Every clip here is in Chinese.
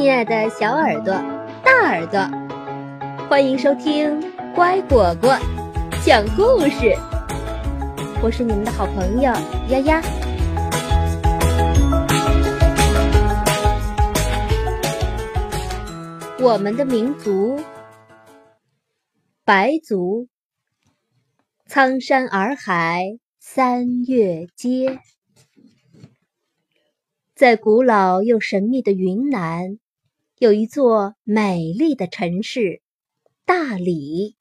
亲爱的小耳朵、大耳朵，欢迎收听《乖果果讲故事》。我是你们的好朋友丫丫。我们的民族，白族。苍山洱海三月街。在古老又神秘的云南，有一座美丽的城市——大理。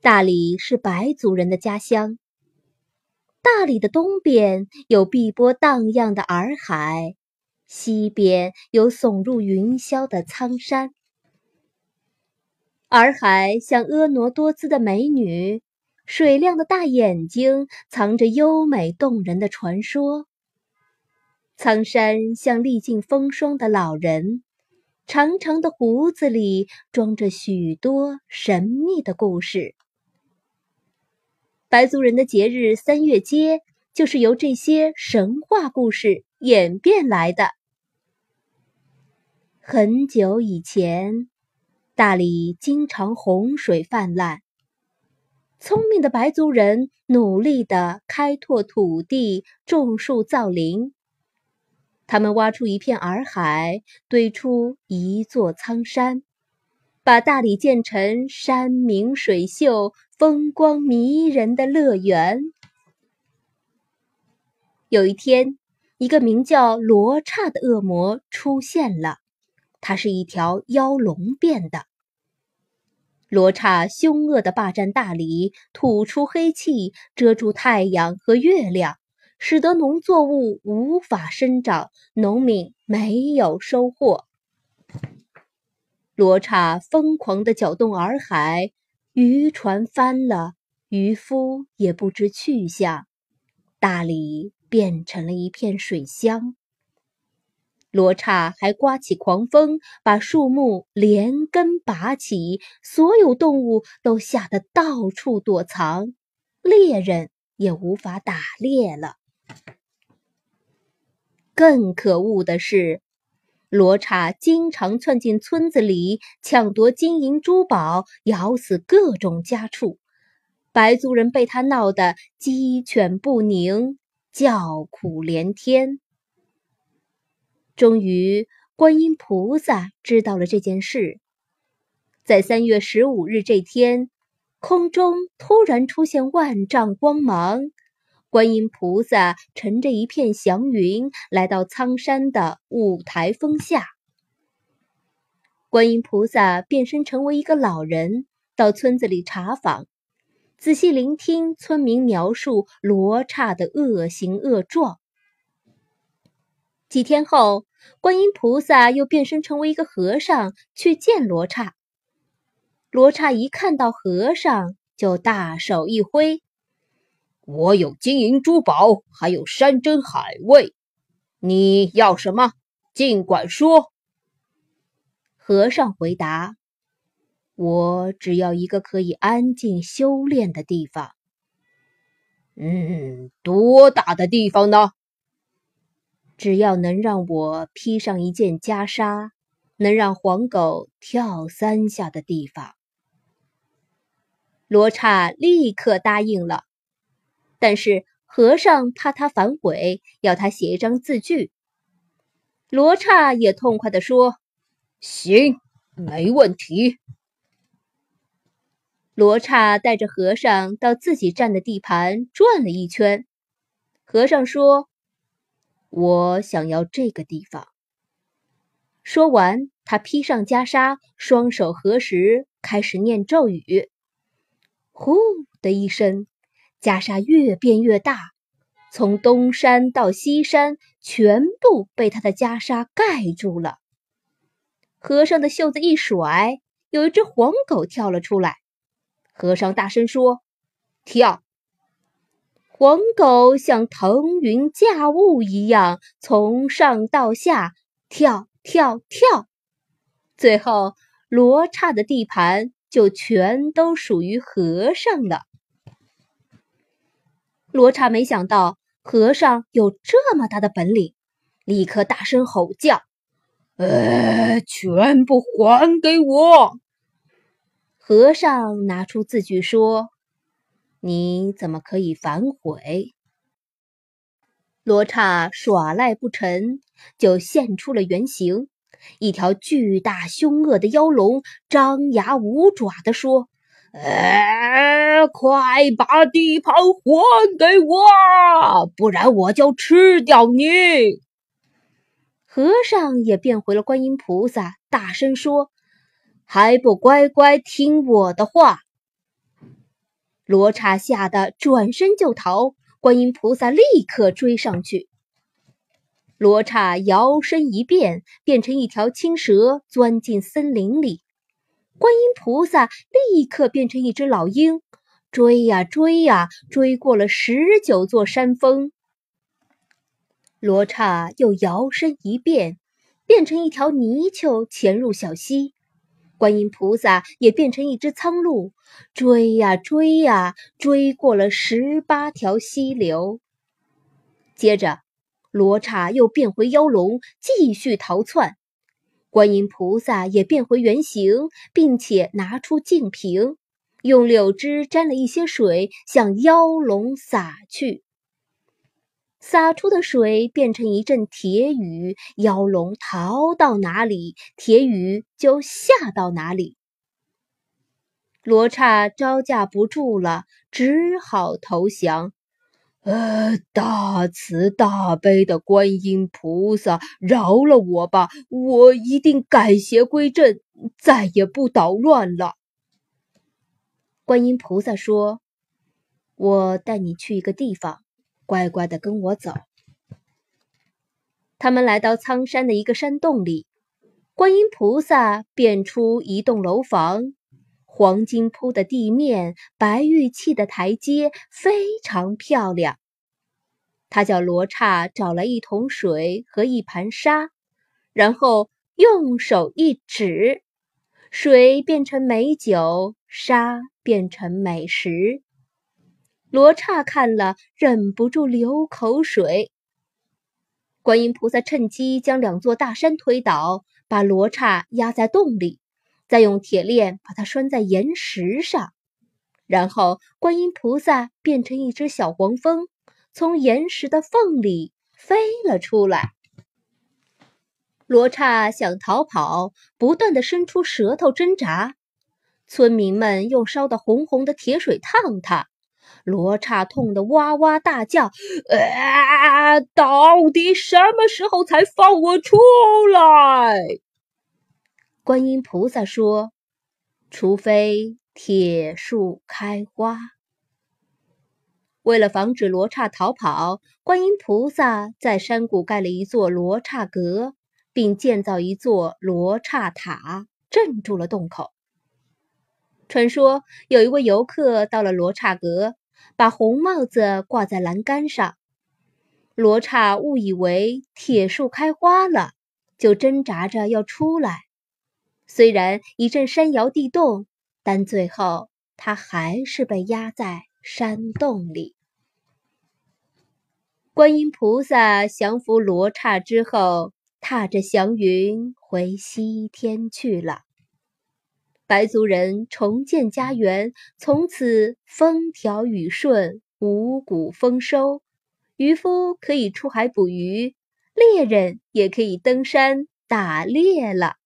大理是白族人的家乡。大理的东边有碧波荡漾的洱海，西边有耸入云霄的苍山。洱海像婀娜多姿的美女，水亮的大眼睛藏着优美动人的传说。苍山像历尽风霜的老人，长长的胡子里装着许多神秘的故事。白族人的节日三月街，就是由这些神话故事演变来的。很久以前，大理经常洪水泛滥，聪明的白族人努力地开拓土地，种树造林。他们挖出一片洱海，堆出一座苍山，把大理建成山明水秀、风光迷人的乐园。有一天，一个名叫罗刹的恶魔出现了，它是一条妖龙变的。罗刹凶恶地霸占大理，吐出黑气，遮住太阳和月亮。使得农作物无法生长，农民没有收获。罗刹疯狂地搅动洱海，渔船翻了，渔夫也不知去向，大理变成了一片水乡。罗刹还刮起狂风，把树木连根拔起，所有动物都吓得到处躲藏，猎人也无法打猎了。更可恶的是，罗刹经常窜进村子里，抢夺金银珠宝，咬死各种家畜。白族人被他闹得鸡犬不宁，叫苦连天。终于，观音菩萨知道了这件事，在三月十五日这天，空中突然出现万丈光芒。观音菩萨乘着一片祥云来到苍山的五台峰下。观音菩萨变身成为一个老人，到村子里查访，仔细聆听村民描述罗刹的恶行恶状。几天后，观音菩萨又变身成为一个和尚去见罗刹。罗刹一看到和尚，就大手一挥。我有金银珠宝，还有山珍海味，你要什么？尽管说。和尚回答：“我只要一个可以安静修炼的地方。”嗯，多大的地方呢？只要能让我披上一件袈裟，能让黄狗跳三下的地方。罗刹立刻答应了。但是和尚怕他反悔，要他写一张字据。罗刹也痛快地说：“行，没问题。”罗刹带着和尚到自己占的地盘转了一圈。和尚说：“我想要这个地方。”说完，他披上袈裟，双手合十，开始念咒语。呼的一声。袈裟越变越大，从东山到西山，全部被他的袈裟盖住了。和尚的袖子一甩，有一只黄狗跳了出来。和尚大声说：“跳！”黄狗像腾云驾雾一样，从上到下跳跳跳，最后罗刹的地盘就全都属于和尚了。罗刹没想到和尚有这么大的本领，立刻大声吼叫：“呃，全部还给我！和尚拿出字据说：“你怎么可以反悔？”罗刹耍赖不成就现出了原形，一条巨大凶恶的妖龙，张牙舞爪地说：“呃，快把地盘还给我，不然我就吃掉你！”和尚也变回了观音菩萨，大声说：“还不乖乖听我的话！”罗刹吓得转身就逃，观音菩萨立刻追上去。罗刹摇身一变，变成一条青蛇，钻进森林里。观音菩萨立刻变成一只老鹰，追呀追呀，追过了十九座山峰。罗刹又摇身一变，变成一条泥鳅，潜入小溪。观音菩萨也变成一只苍鹭，追呀追呀，追过了十八条溪流。接着，罗刹又变回妖龙，继续逃窜。观音菩萨也变回原形，并且拿出净瓶，用柳枝沾了一些水，向妖龙洒去。洒出的水变成一阵铁雨，妖龙逃到哪里，铁雨就下到哪里。罗刹招架不住了，只好投降。呃，大慈大悲的观音菩萨，饶了我吧！我一定改邪归正，再也不捣乱了。观音菩萨说：“我带你去一个地方。”乖乖的跟我走。他们来到苍山的一个山洞里，观音菩萨变出一栋楼房，黄金铺的地面，白玉砌的台阶，非常漂亮。他叫罗刹找来一桶水和一盘沙，然后用手一指，水变成美酒，沙变成美食。罗刹看了，忍不住流口水。观音菩萨趁机将两座大山推倒，把罗刹压在洞里，再用铁链把它拴在岩石上。然后，观音菩萨变成一只小黄蜂，从岩石的缝里飞了出来。罗刹想逃跑，不断的伸出舌头挣扎。村民们用烧得红红的铁水烫他。罗刹痛得哇哇大叫：“啊！到底什么时候才放我出来？”观音菩萨说：“除非铁树开花。”为了防止罗刹逃跑，观音菩萨在山谷盖了一座罗刹阁，并建造一座罗刹塔，镇住了洞口。传说有一位游客到了罗刹阁。把红帽子挂在栏杆上，罗刹误以为铁树开花了，就挣扎着要出来。虽然一阵山摇地动，但最后他还是被压在山洞里。观音菩萨降服罗刹之后，踏着祥云回西天去了。白族人重建家园，从此风调雨顺，五谷丰收。渔夫可以出海捕鱼，猎人也可以登山打猎了。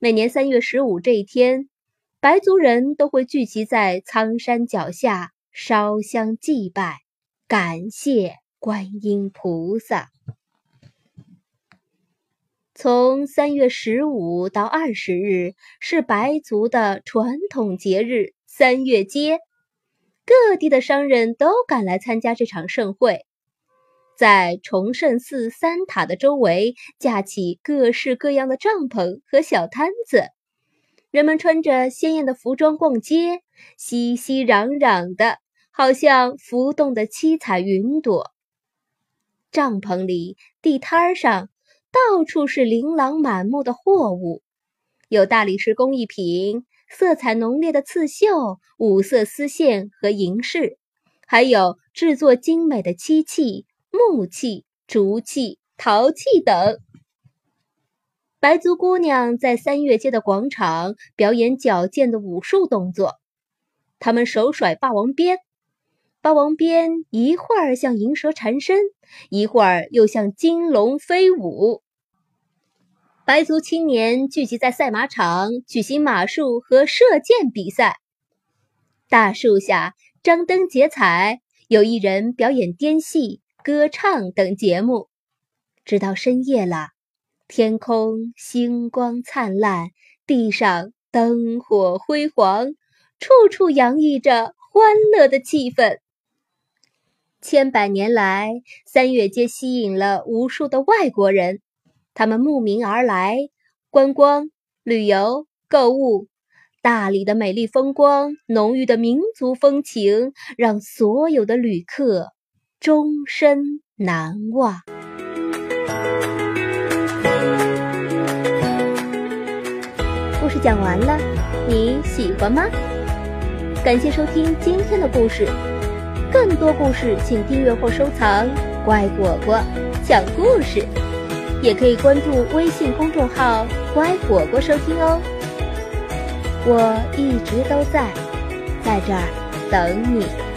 每年三月十五这一天，白族人都会聚集在苍山脚下烧香祭拜，感谢观音菩萨。从三月十五到二十日是白族的传统节日三月节，各地的商人都赶来参加这场盛会，在崇圣寺三塔的周围架起各式各样的帐篷和小摊子，人们穿着鲜艳的服装逛街，熙熙攘攘的，好像浮动的七彩云朵。帐篷里、地摊上。到处是琳琅满目的货物，有大理石工艺品、色彩浓烈的刺绣、五色丝线和银饰，还有制作精美的漆器、木器、竹器、陶器等。白族姑娘在三月街的广场表演矫健的武术动作，她们手甩霸王鞭，霸王鞭一会儿像银蛇缠身，一会儿又像金龙飞舞。白族青年聚集在赛马场举行马术和射箭比赛，大树下张灯结彩，有一人表演颠戏、歌唱等节目，直到深夜了。天空星光灿烂，地上灯火辉煌，处处洋溢着欢乐的气氛。千百年来，三月街吸引了无数的外国人，他们慕名而来，观光、旅游、购物。大理的美丽风光、浓郁的民族风情，让所有的旅客终身难忘。故事讲完了，你喜欢吗？感谢收听今天的故事，更多故事请订阅或收藏“乖果果讲故事”，也可以关注微信公众号“乖果果”收听哦。我一直都在，在这儿等你。